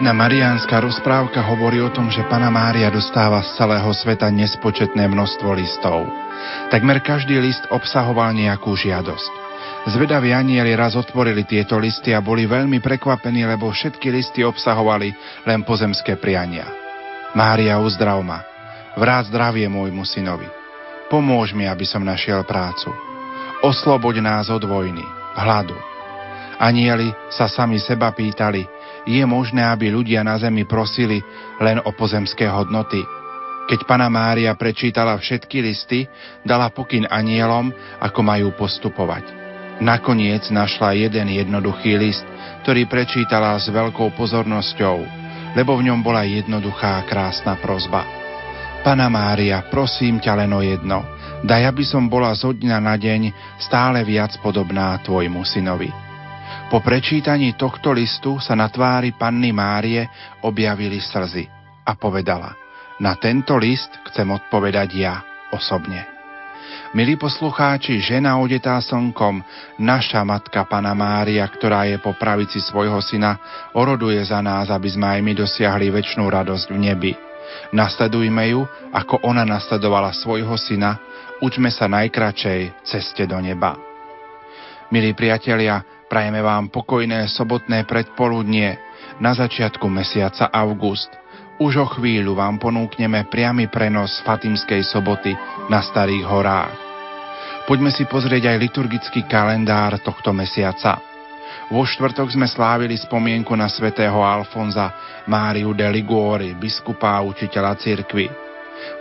Jedna mariánska rozprávka hovorí o tom, že Pana Mária dostáva z celého sveta nespočetné množstvo listov. Takmer každý list obsahoval nejakú žiadosť. Zvedaví anieli raz otvorili tieto listy a boli veľmi prekvapení, lebo všetky listy obsahovali len pozemské priania. Mária, uzdrav ma. Vrát zdravie môjmu synovi. Pomôž mi, aby som našiel prácu. Osloboď nás od vojny, hladu. Anieli sa sami seba pýtali – je možné, aby ľudia na zemi prosili len o pozemské hodnoty. Keď pana Mária prečítala všetky listy, dala pokyn anielom, ako majú postupovať. Nakoniec našla jeden jednoduchý list, ktorý prečítala s veľkou pozornosťou, lebo v ňom bola jednoduchá a krásna prozba. Pana Mária, prosím ťa len o jedno, daj, aby som bola zo dňa na deň stále viac podobná tvojmu synovi. Po prečítaní tohto listu sa na tvári panny Márie objavili slzy a povedala, na tento list chcem odpovedať ja osobne. Milí poslucháči, žena odetá slnkom, naša matka Pana Mária, ktorá je po pravici svojho syna, oroduje za nás, aby sme aj my dosiahli väčšnú radosť v nebi. Nasledujme ju, ako ona nasledovala svojho syna, učme sa najkračej ceste do neba. Milí priatelia, Prajeme vám pokojné sobotné predpoludnie na začiatku mesiaca august. Už o chvíľu vám ponúkneme priamy prenos Fatimskej soboty na Starých horách. Poďme si pozrieť aj liturgický kalendár tohto mesiaca. Vo štvrtok sme slávili spomienku na svätého Alfonza Máriu de Liguori, biskupa a učiteľa cirkvy.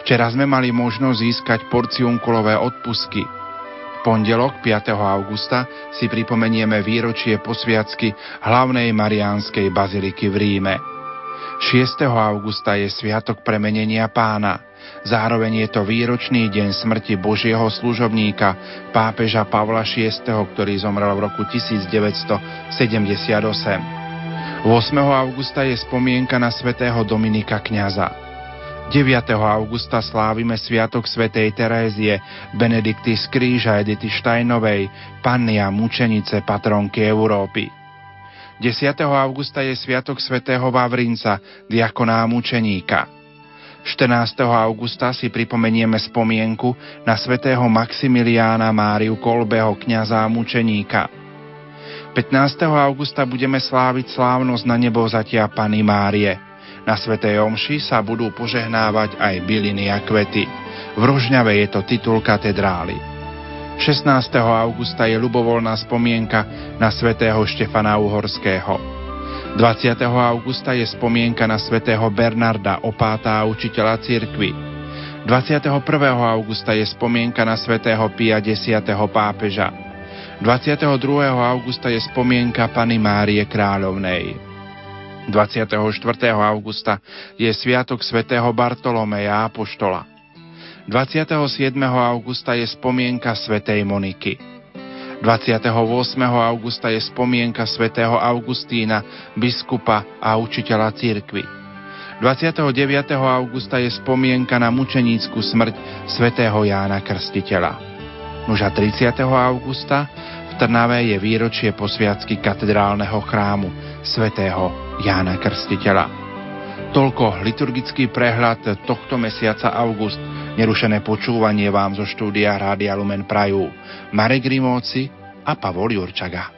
Včera sme mali možnosť získať porciunkulové odpusky – pondelok 5. augusta si pripomenieme výročie posviacky hlavnej mariánskej baziliky v Ríme. 6. augusta je Sviatok premenenia pána. Zároveň je to výročný deň smrti Božieho služobníka, pápeža Pavla VI, ktorý zomrel v roku 1978. 8. augusta je spomienka na svätého Dominika kňaza. 9. augusta slávime Sviatok svätej Terézie, Benedikty z Kríža Edity Štajnovej, Panny a mučenice patronky Európy. 10. augusta je Sviatok svätého Vavrinca, diakoná mučeníka. 14. augusta si pripomenieme spomienku na svätého Maximiliána Máriu Kolbeho, kniaza a mučeníka. 15. augusta budeme sláviť slávnosť na nebo zatia Pany Márie – na Svetej Omši sa budú požehnávať aj byliny a kvety. V Rožňave je to titul katedrály. 16. augusta je ľubovoľná spomienka na svätého Štefana Uhorského. 20. augusta je spomienka na svätého Bernarda, opáta učiteľa cirkvy. 21. augusta je spomienka na svätého Pia X. pápeža. 22. augusta je spomienka Pany Márie Kráľovnej. 24. augusta je Sviatok svätého Bartolomeja Apoštola. 27. augusta je spomienka svätej Moniky. 28. augusta je spomienka svätého Augustína, biskupa a učiteľa cirkvy. 29. augusta je spomienka na mučenícku smrť svätého Jána Krstiteľa. Nuža 30. augusta v Trnave je výročie posviacky katedrálneho chrámu svätého Jána Krstiteľa. Toľko liturgický prehľad tohto mesiaca august. Nerušené počúvanie vám zo štúdia Rádia Lumen Prajú. Marek Rimóci a Pavol Jurčaga.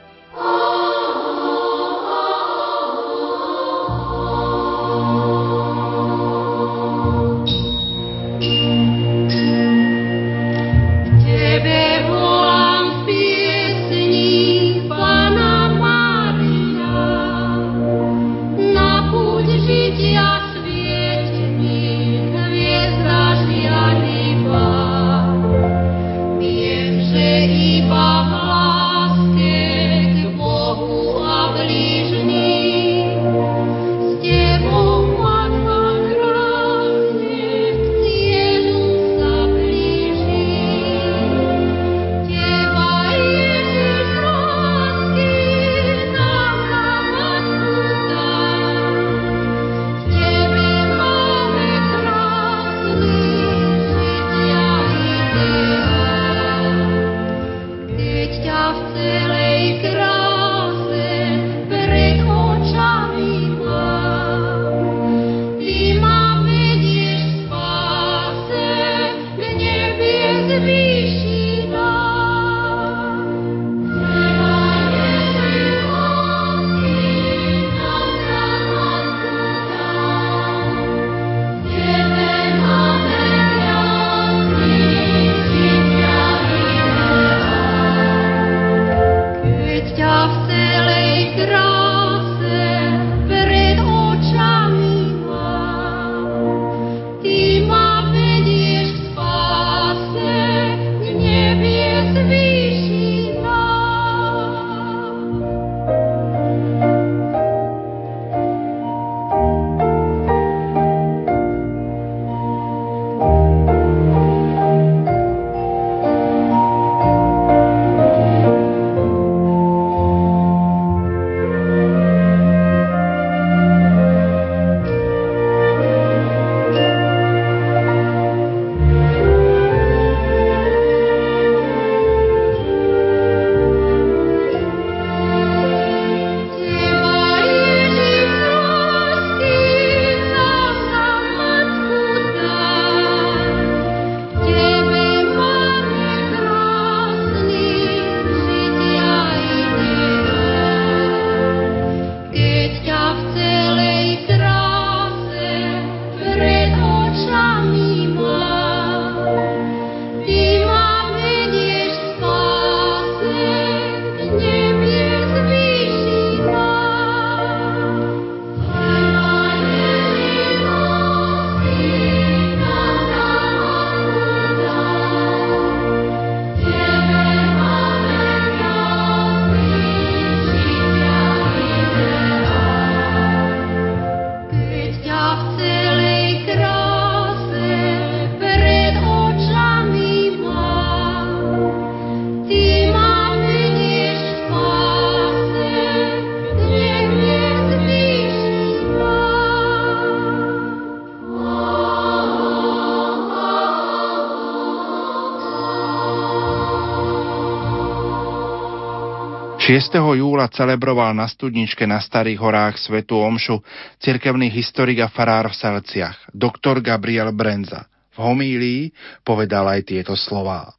6. júla celebroval na studničke na Starých horách Svetu Omšu cirkevný historik a farár v Selciach, doktor Gabriel Brenza. V homílii povedal aj tieto slová.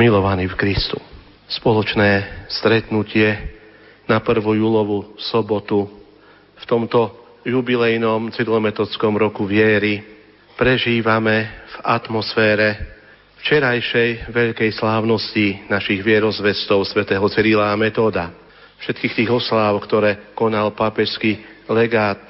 Milovaný v Kristu, spoločné stretnutie na 1. júlovú sobotu v tomto jubilejnom cyrilometodskom roku viery prežívame v atmosfére včerajšej veľkej slávnosti našich vierozvestov svätého Cyrila a Metóda. Všetkých tých osláv, ktoré konal pápežský legát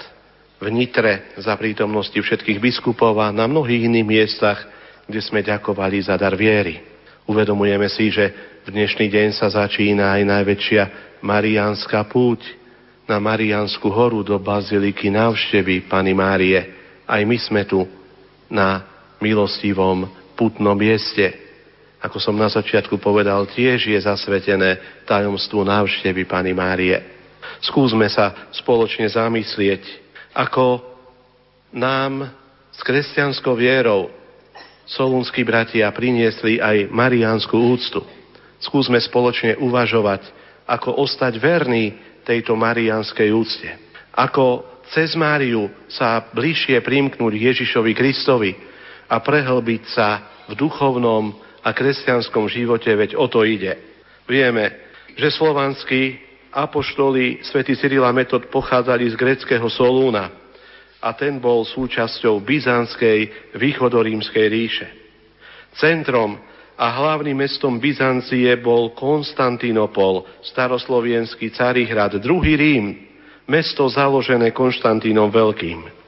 v Nitre za prítomnosti všetkých biskupov a na mnohých iných miestach, kde sme ďakovali za dar viery. Uvedomujeme si, že v dnešný deň sa začína aj najväčšia Mariánska púť na Mariánsku horu do Baziliky návštevy Pany Márie. Aj my sme tu na milostivom putnom mieste. Ako som na začiatku povedal, tiež je zasvetené tajomstvu návštevy Pany Márie. Skúsme sa spoločne zamyslieť, ako nám s kresťanskou vierou solúnsky bratia priniesli aj mariánsku úctu. Skúsme spoločne uvažovať, ako ostať verný tejto mariánskej úcte. Ako cez Máriu sa bližšie primknúť Ježišovi Kristovi a prehlbiť sa v duchovnom a kresťanskom živote, veď o to ide. Vieme, že slovanskí apoštoli svätý Cyrila Metod pochádzali z greckého Solúna a ten bol súčasťou byzantskej východorímskej ríše. Centrom a hlavným mestom Byzancie bol Konstantinopol, staroslovenský Carihrad, druhý Rím, mesto založené Konštantínom Veľkým.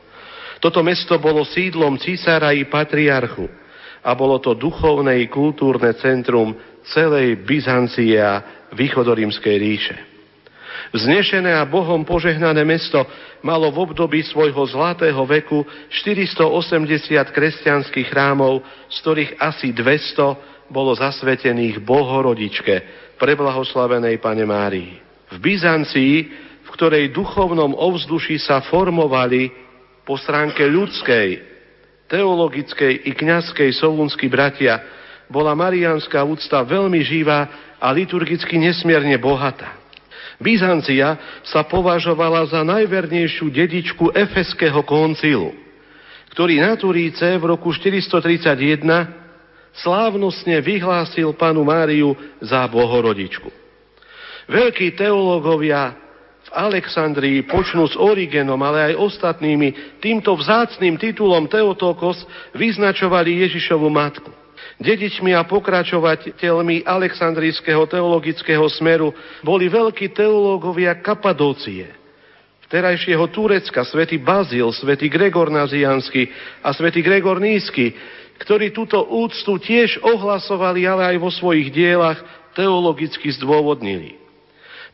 Toto mesto bolo sídlom císara i patriarchu a bolo to duchovné i kultúrne centrum celej Byzancie a východorímskej ríše. Vznešené a Bohom požehnané mesto malo v období svojho zlatého veku 480 kresťanských chrámov, z ktorých asi 200 bolo zasvetených Bohorodičke, preblahoslavenej Pane Márii. V Byzancii, v ktorej duchovnom ovzduši sa formovali po stránke ľudskej, teologickej i kňazskej solúnsky bratia, bola mariánska úcta veľmi živá a liturgicky nesmierne bohatá. Byzancia sa považovala za najvernejšiu dedičku Efeského koncilu, ktorý na Turíce v roku 431 slávnostne vyhlásil panu Máriu za bohorodičku. Veľkí teológovia Alexandrii počnú s Origenom, ale aj ostatnými, týmto vzácným titulom Teotokos vyznačovali Ježišovu matku. Dedičmi a pokračovateľmi Aleksandrijského teologického smeru boli veľkí teológovia Kapadócie, vterajšieho Turecka, svätý Bazil, svätý Gregor Naziansky a svätý Gregor Nízky, ktorí túto úctu tiež ohlasovali, ale aj vo svojich dielach teologicky zdôvodnili.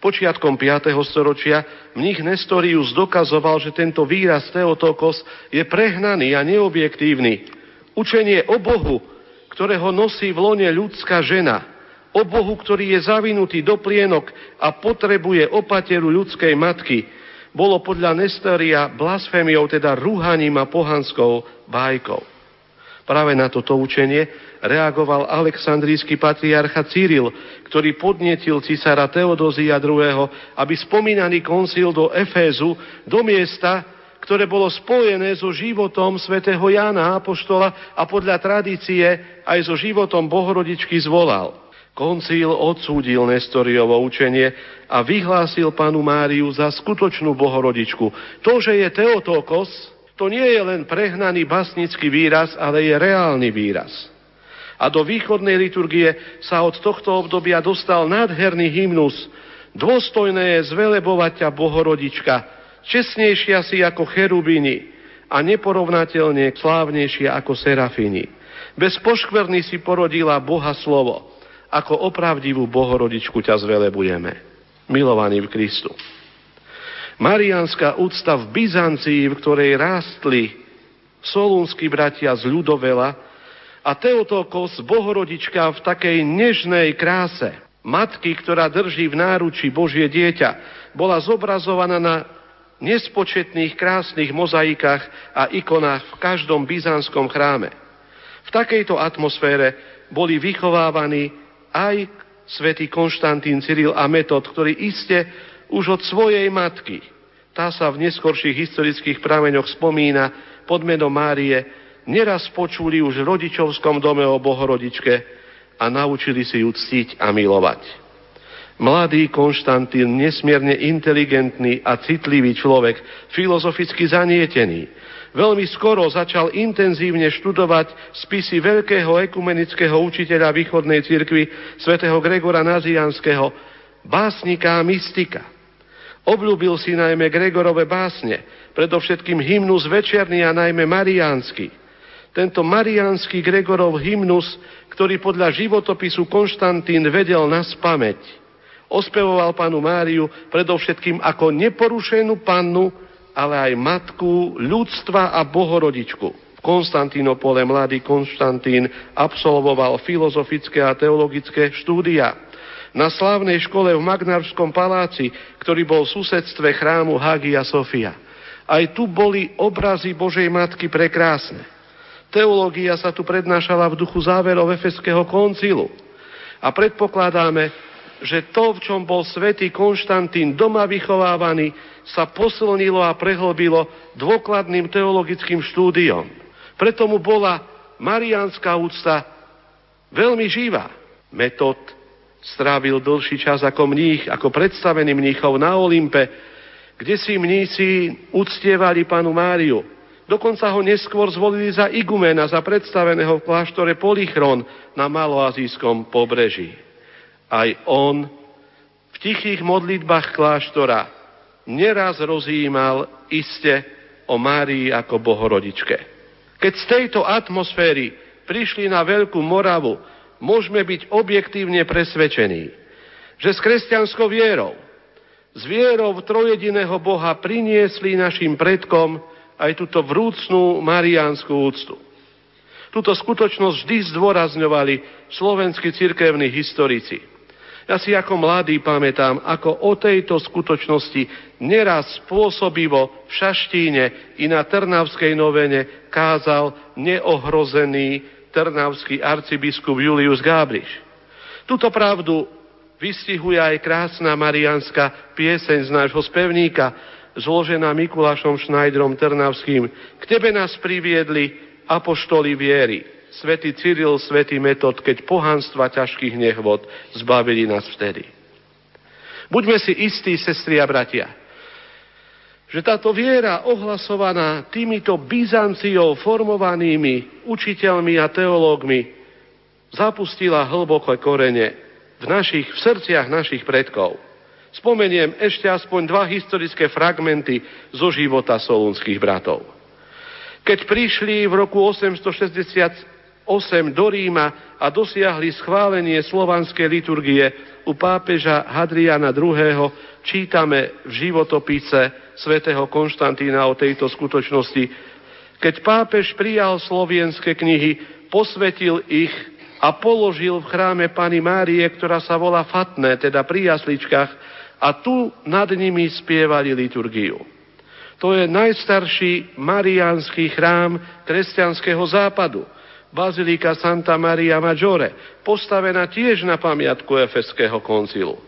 Počiatkom 5. storočia mních Nestorius dokazoval, že tento výraz Teotokos je prehnaný a neobjektívny. Učenie o Bohu, ktorého nosí v lone ľudská žena, o Bohu, ktorý je zavinutý do plienok a potrebuje opateru ľudskej matky, bolo podľa Nestoria blasfémiou, teda rúhaním a pohanskou bájkou. Práve na toto učenie reagoval aleksandrijský patriarcha Cyril, ktorý podnetil cisára Teodozia II., aby spomínaný koncil do Efézu, do miesta, ktoré bolo spojené so životom svätého Jána Apoštola a podľa tradície aj so životom Bohorodičky zvolal. Koncil odsúdil Nestoriovo učenie a vyhlásil panu Máriu za skutočnú Bohorodičku. To, že je Teotokos, to nie je len prehnaný basnický výraz, ale je reálny výraz. A do východnej liturgie sa od tohto obdobia dostal nádherný hymnus Dôstojné je zvelebovať ťa, Bohorodička, čestnejšia si ako cherubiny a neporovnateľne slávnejšia ako serafiny. Bez poškverny si porodila Boha slovo. Ako opravdivú Bohorodičku ťa zvelebujeme. Milovaný v Kristu. Mariánska úcta v Byzancii, v ktorej rástli solúnsky bratia z ľudovela a Teotokos, bohorodička v takej nežnej kráse, matky, ktorá drží v náruči Božie dieťa, bola zobrazovaná na nespočetných krásnych mozaikách a ikonách v každom byzantskom chráme. V takejto atmosfére boli vychovávaní aj svätý Konštantín Cyril a Metod, ktorý iste už od svojej matky, tá sa v neskorších historických prameňoch spomína pod menom Márie, neraz počuli už v rodičovskom dome o Bohorodičke a naučili si ju ctiť a milovať. Mladý Konštantín, nesmierne inteligentný a citlivý človek, filozoficky zanietený, veľmi skoro začal intenzívne študovať spisy veľkého ekumenického učiteľa východnej cirkvi svätého Gregora Nazianského, básnika a mystika. Obľúbil si najmä Gregorove básne, predovšetkým hymnus večerný a najmä mariánsky. Tento mariánsky Gregorov hymnus, ktorý podľa životopisu Konštantín vedel na spameť, ospevoval panu Máriu predovšetkým ako neporušenú pannu, ale aj matku ľudstva a bohorodičku. V Konstantínopole mladý Konštantín absolvoval filozofické a teologické štúdia. Na slávnej škole v Magnarskom paláci, ktorý bol v susedstve chrámu Hagia Sofia. Aj tu boli obrazy Božej Matky prekrásne. Teológia sa tu prednášala v duchu záverov Efeského koncilu. A predpokladáme, že to, v čom bol svätý Konštantín doma vychovávaný, sa posilnilo a prehlbilo dôkladným teologickým štúdiom. Preto mu bola mariánska úcta veľmi živá. Metod strávil dlhší čas ako mních, ako predstavený mníchov na Olympe, kde si mníci uctievali panu Máriu. Dokonca ho neskôr zvolili za igumena, za predstaveného v kláštore Polychron na maloazijskom pobreží. Aj on v tichých modlitbách kláštora neraz rozjímal iste o Márii ako bohorodičke. Keď z tejto atmosféry prišli na Veľkú Moravu, môžeme byť objektívne presvedčení, že s kresťanskou vierou, s vierou v trojediného Boha priniesli našim predkom aj túto vrúcnú mariánsku úctu. Túto skutočnosť vždy zdôrazňovali slovenskí cirkevní historici. Ja si ako mladý pamätám, ako o tejto skutočnosti neraz spôsobivo v Šaštíne i na Trnavskej novene kázal neohrozený trnavský arcibiskup Julius Gábriš. Tuto pravdu vystihuje aj krásna marianská pieseň z nášho spevníka, zložená Mikulášom Šnajdrom Trnavským. K tebe nás priviedli apoštoli viery svätý Cyril, svätý Metod, keď pohanstva ťažkých nehvod zbavili nás vtedy. Buďme si istí, sestri a bratia, že táto viera ohlasovaná týmito Byzanciou formovanými učiteľmi a teológmi zapustila hlboké korene v, našich, v srdciach našich predkov. Spomeniem ešte aspoň dva historické fragmenty zo života solúnskych bratov. Keď prišli v roku 860 do Ríma a dosiahli schválenie slovanskej liturgie u pápeža Hadriana II. čítame v životopise svätého Konštantína o tejto skutočnosti. Keď pápež prijal slovenské knihy, posvetil ich a položil v chráme Pany Márie, ktorá sa volá Fatné, teda pri jasličkách, a tu nad nimi spievali liturgiu. To je najstarší mariánsky chrám kresťanského západu Bazilika Santa Maria Maggiore, postavená tiež na pamiatku Efeského koncilu.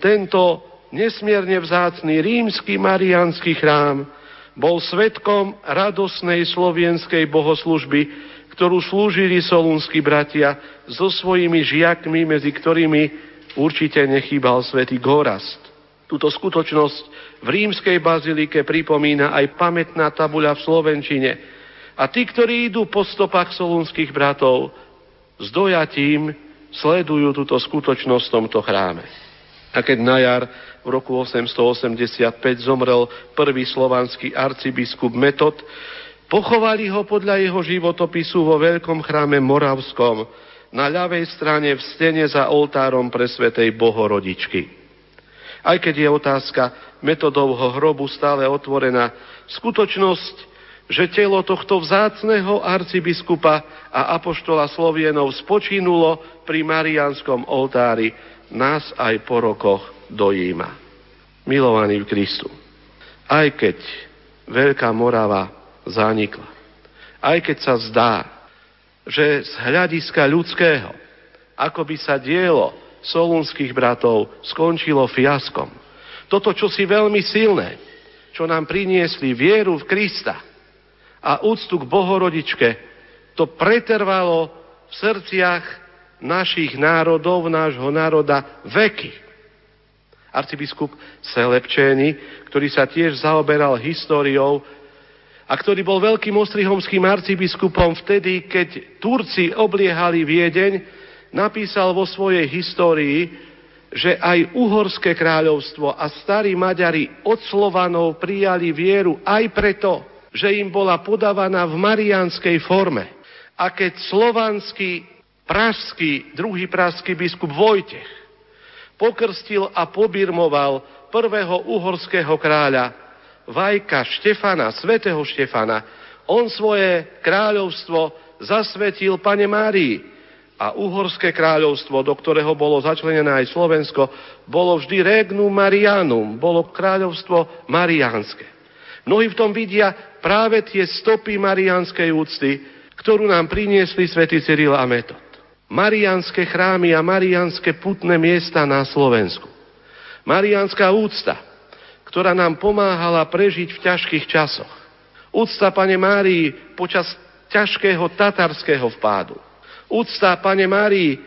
Tento nesmierne vzácný rímsky mariánsky chrám bol svetkom radosnej slovenskej bohoslužby, ktorú slúžili solúnsky bratia so svojimi žiakmi, medzi ktorými určite nechýbal svätý Gorast. Túto skutočnosť v rímskej bazilike pripomína aj pamätná tabuľa v Slovenčine, a tí, ktorí idú po stopách solúnskych bratov, s dojatím sledujú túto skutočnosť v tomto chráme. A keď na jar v roku 885 zomrel prvý slovanský arcibiskup Metod, pochovali ho podľa jeho životopisu vo veľkom chráme Moravskom, na ľavej strane v stene za oltárom pre svetej Bohorodičky. Aj keď je otázka metodovho hrobu stále otvorená, skutočnosť, že telo tohto vzácného arcibiskupa a apoštola Slovienov spočinulo pri Marianskom oltári, nás aj po rokoch dojíma. Milovaní v Kristu, aj keď Veľká Morava zanikla, aj keď sa zdá, že z hľadiska ľudského, ako by sa dielo solúnskych bratov skončilo fiaskom. Toto, čo si veľmi silné, čo nám priniesli vieru v Krista a úctu k Bohorodičke, to pretrvalo v srdciach našich národov, nášho národa veky. Arcibiskup Selepčény, ktorý sa tiež zaoberal históriou a ktorý bol veľkým ostrihomským arcibiskupom vtedy, keď Turci obliehali Viedeň, napísal vo svojej histórii, že aj uhorské kráľovstvo a starí Maďari od Slovanov prijali vieru aj preto, že im bola podávaná v marianskej forme. A keď slovanský, pražský, druhý pražský biskup Vojtech pokrstil a pobirmoval prvého uhorského kráľa Vajka Štefana, svätého Štefana, on svoje kráľovstvo zasvetil pane Márii a uhorské kráľovstvo, do ktorého bolo začlenené aj Slovensko, bolo vždy regnum Marianum, bolo kráľovstvo mariánske. Mnohí v tom vidia práve tie stopy marianskej úcty, ktorú nám priniesli svätý Cyril a Metod. Marianské chrámy a marianské putné miesta na Slovensku. Marianská úcta, ktorá nám pomáhala prežiť v ťažkých časoch. Úcta Pane Márii počas ťažkého tatarského vpádu Úcta Pane Márii,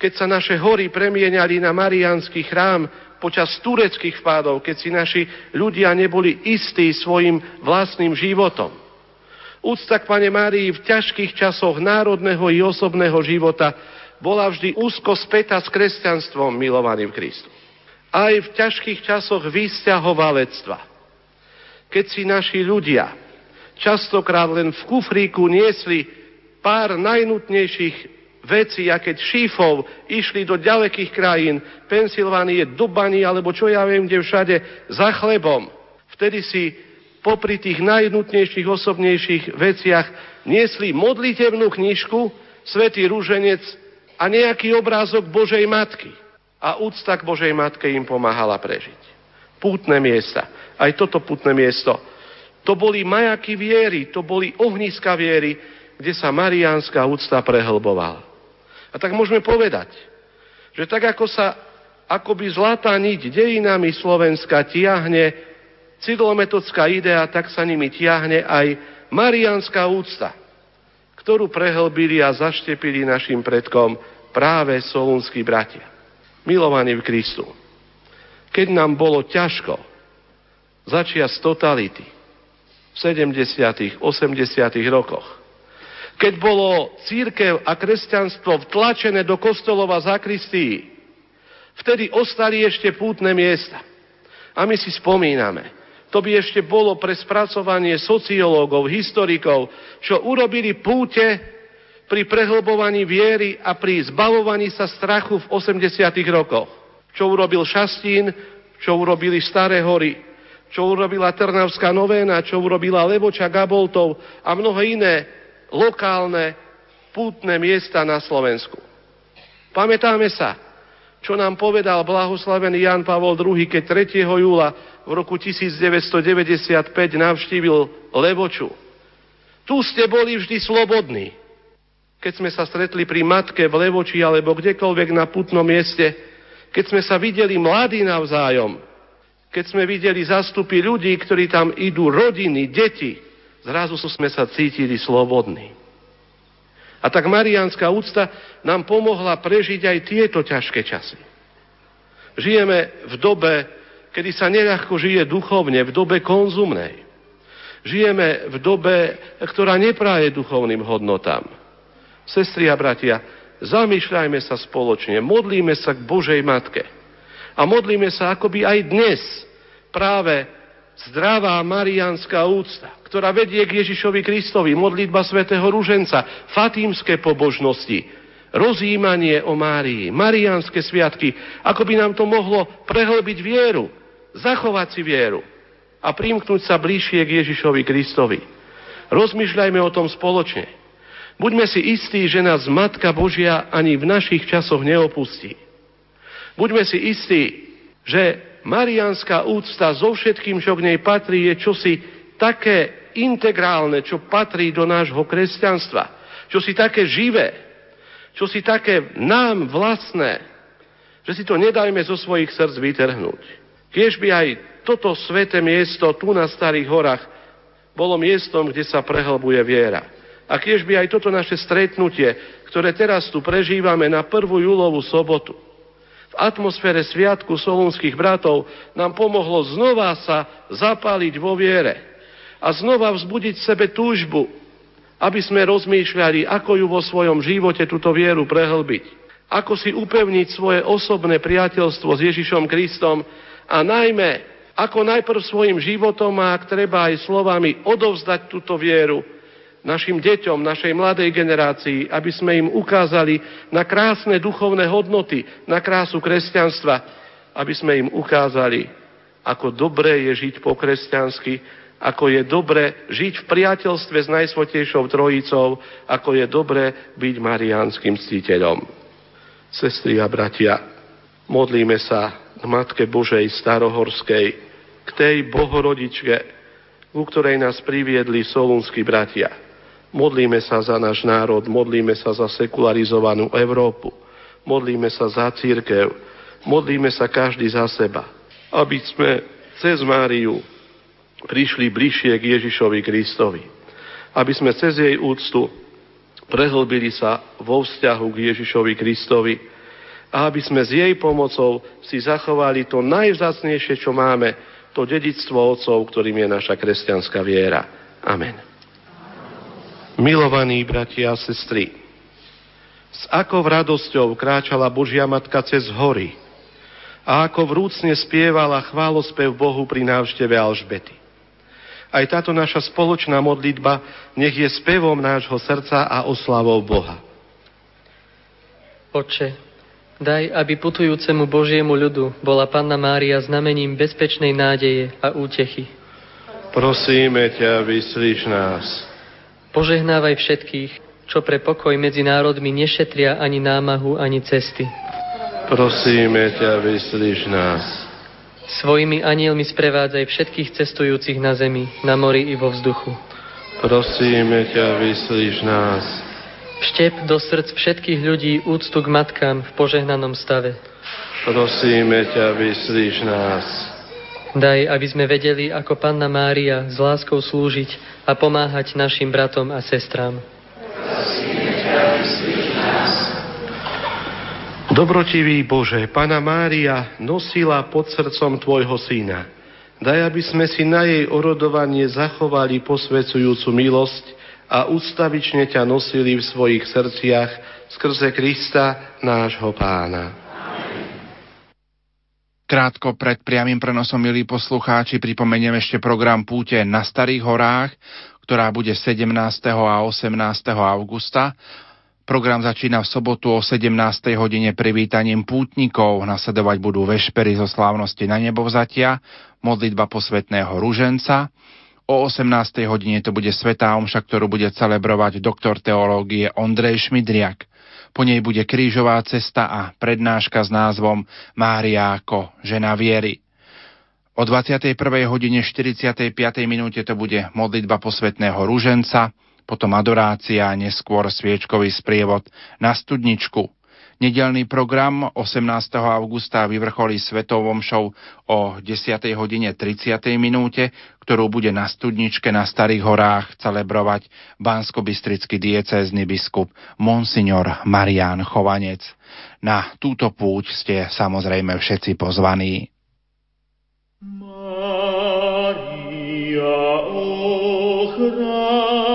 keď sa naše hory premieniali na Mariánsky chrám počas tureckých vpádov, keď si naši ľudia neboli istí svojim vlastným životom. Úcta k Pane Márii v ťažkých časoch národného i osobného života bola vždy úzko spätá s kresťanstvom milovaným Kristu. Aj v ťažkých časoch vysťahovalectva, keď si naši ľudia častokrát len v kufríku niesli pár najnutnejších vecí, a keď šífov išli do ďalekých krajín, Pensylvánie, Dubany, alebo čo ja viem, kde všade, za chlebom. Vtedy si popri tých najnutnejších, osobnejších veciach niesli modlitevnú knižku, svätý rúženec a nejaký obrázok Božej Matky. A úcta k Božej Matke im pomáhala prežiť. Pútne miesta. Aj toto pútne miesto. To boli majaky viery, to boli ohniska viery, kde sa mariánska úcta prehlbovala. A tak môžeme povedať, že tak ako sa akoby zlatá niť dejinami Slovenska tiahne cydlometodská idea, tak sa nimi tiahne aj mariánska úcta, ktorú prehlbili a zaštepili našim predkom práve solúnskí bratia. Milovaní v Kristu, keď nám bolo ťažko začia z totality v 70. 80. rokoch, keď bolo církev a kresťanstvo vtlačené do kostolova zakristii, vtedy ostali ešte pútne miesta. A my si spomíname, to by ešte bolo pre spracovanie sociológov, historikov, čo urobili púte pri prehlbovaní viery a pri zbavovaní sa strachu v 80. rokoch. Čo urobil Šastín, čo urobili Staré hory, čo urobila Trnavská novéna, čo urobila Levoča Gaboltov a mnohé iné lokálne pútne miesta na Slovensku. Pamätáme sa, čo nám povedal blahoslavený Jan Pavol II, keď 3. júla v roku 1995 navštívil Levoču. Tu ste boli vždy slobodní. Keď sme sa stretli pri matke v Levoči alebo kdekoľvek na putnom mieste, keď sme sa videli mladí navzájom, keď sme videli zastupy ľudí, ktorí tam idú, rodiny, deti, Zrazu sme sa cítili slobodní. A tak mariánska úcta nám pomohla prežiť aj tieto ťažké časy. Žijeme v dobe, kedy sa neľahko žije duchovne, v dobe konzumnej. Žijeme v dobe, ktorá nepraje duchovným hodnotám. Sestri a bratia, zamýšľajme sa spoločne, modlíme sa k Božej Matke. A modlíme sa akoby aj dnes práve zdravá mariánska úcta, ktorá vedie k Ježišovi Kristovi, modlitba svätého Rúženca, fatímske pobožnosti, rozjímanie o Márii, mariánske sviatky, ako by nám to mohlo prehlbiť vieru, zachovať si vieru a primknúť sa bližšie k Ježišovi Kristovi. Rozmýšľajme o tom spoločne. Buďme si istí, že nás Matka Božia ani v našich časoch neopustí. Buďme si istí, že marianská úcta so všetkým, čo k nej patrí, je čosi také integrálne, čo patrí do nášho kresťanstva. Čosi také živé, čosi také nám vlastné, že si to nedajme zo svojich srdc vytrhnúť. Kiež by aj toto sveté miesto tu na Starých horách bolo miestom, kde sa prehlbuje viera. A kiež by aj toto naše stretnutie, ktoré teraz tu prežívame na prvú júlovú sobotu, v atmosfére Sviatku solúnskych bratov nám pomohlo znova sa zapáliť vo viere a znova vzbudiť v sebe túžbu, aby sme rozmýšľali, ako ju vo svojom živote túto vieru prehlbiť. Ako si upevniť svoje osobné priateľstvo s Ježišom Kristom a najmä, ako najprv svojim životom a ak treba aj slovami odovzdať túto vieru našim deťom, našej mladej generácii, aby sme im ukázali na krásne duchovné hodnoty, na krásu kresťanstva, aby sme im ukázali, ako dobré je žiť po kresťansky, ako je dobre žiť v priateľstve s Najsvetejšou Trojicou, ako je dobre byť mariánskym ctiteľom. Sestry a bratia, modlíme sa k Matke Božej Starohorskej, k tej Bohorodičke, ku ktorej nás priviedli solúnsky bratia Modlíme sa za náš národ, modlíme sa za sekularizovanú Európu, modlíme sa za církev, modlíme sa každý za seba, aby sme cez Máriu prišli bližšie k Ježišovi Kristovi. Aby sme cez jej úctu prehlbili sa vo vzťahu k Ježišovi Kristovi a aby sme s jej pomocou si zachovali to najvzácnejšie, čo máme, to dedictvo otcov, ktorým je naša kresťanská viera. Amen. Milovaní bratia a sestry, s akou radosťou kráčala Božia Matka cez hory a ako vrúcne spievala chválospev Bohu pri návšteve Alžbety. Aj táto naša spoločná modlitba nech je spevom nášho srdca a oslavou Boha. Oče, daj, aby putujúcemu Božiemu ľudu bola Panna Mária znamením bezpečnej nádeje a útechy. Prosíme ťa, vyslíš nás. Požehnávaj všetkých, čo pre pokoj medzi národmi nešetria ani námahu, ani cesty. Prosíme ťa, vyslíš nás. Svojimi anielmi sprevádzaj všetkých cestujúcich na zemi, na mori i vo vzduchu. Prosíme ťa, vyslíš nás. Vštep do srdc všetkých ľudí úctu k matkám v požehnanom stave. Prosíme ťa, vyslíš nás. Daj, aby sme vedeli, ako Panna Mária s láskou slúžiť a pomáhať našim bratom a sestrám. Dobrotivý Bože, Pana Mária nosila pod srdcom Tvojho syna. Daj, aby sme si na jej orodovanie zachovali posvecujúcu milosť a ústavične ťa nosili v svojich srdciach skrze Krista, nášho pána. Krátko pred priamým prenosom, milí poslucháči, pripomeniem ešte program Púte na Starých horách, ktorá bude 17. a 18. augusta. Program začína v sobotu o 17. hodine privítaním pútnikov, nasledovať budú vešpery zo slávnosti na nebovzatia, modlitba posvetného ruženca, O 18. hodine to bude Svetá Omša, ktorú bude celebrovať doktor teológie Ondrej Šmidriak. Po nej bude krížová cesta a prednáška s názvom Mária ako žena viery. O 21. hodine 45. minúte to bude modlitba posvetného rúženca, potom adorácia neskôr sviečkový sprievod na studničku. Nedelný program 18. augusta vyvrcholí svetovom show o 10. hodine 30. minúte, ktorú bude na studničke na Starých horách celebrovať bansko-bystrický diecézny biskup Monsignor Marian Chovanec. Na túto púť ste samozrejme všetci pozvaní. Maria, Maria,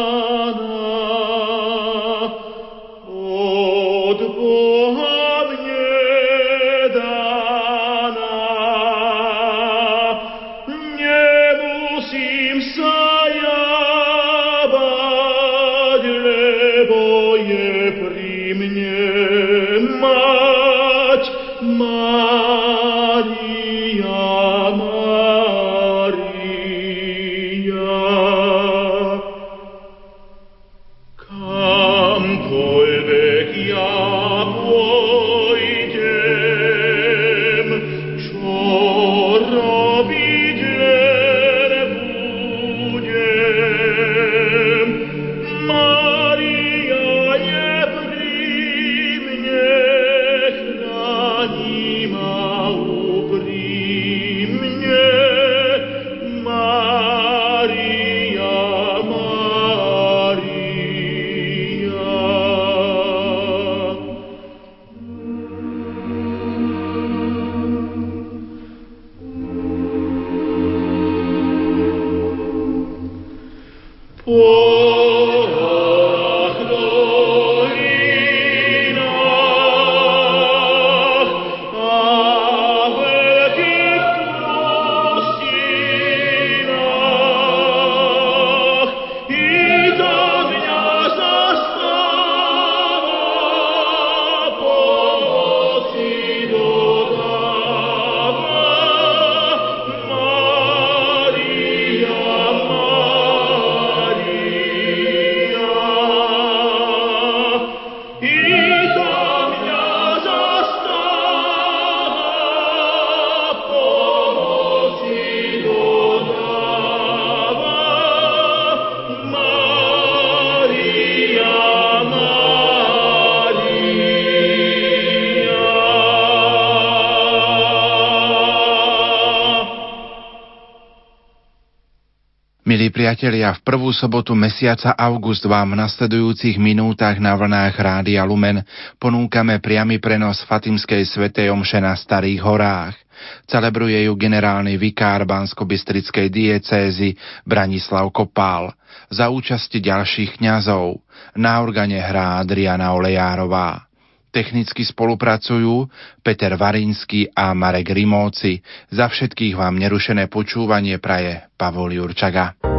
priatelia, v prvú sobotu mesiaca august vám v nasledujúcich minútach na vlnách Rádia Lumen ponúkame priamy prenos Fatimskej svetej omše na Starých horách. Celebruje ju generálny vikár Bansko-Bystrickej diecézy Branislav Kopál. Za účasti ďalších kňazov na organe hrá Adriana Olejárová. Technicky spolupracujú Peter Varinský a Marek Rimóci. Za všetkých vám nerušené počúvanie praje Pavol Jurčaga.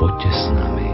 Poďte s nami.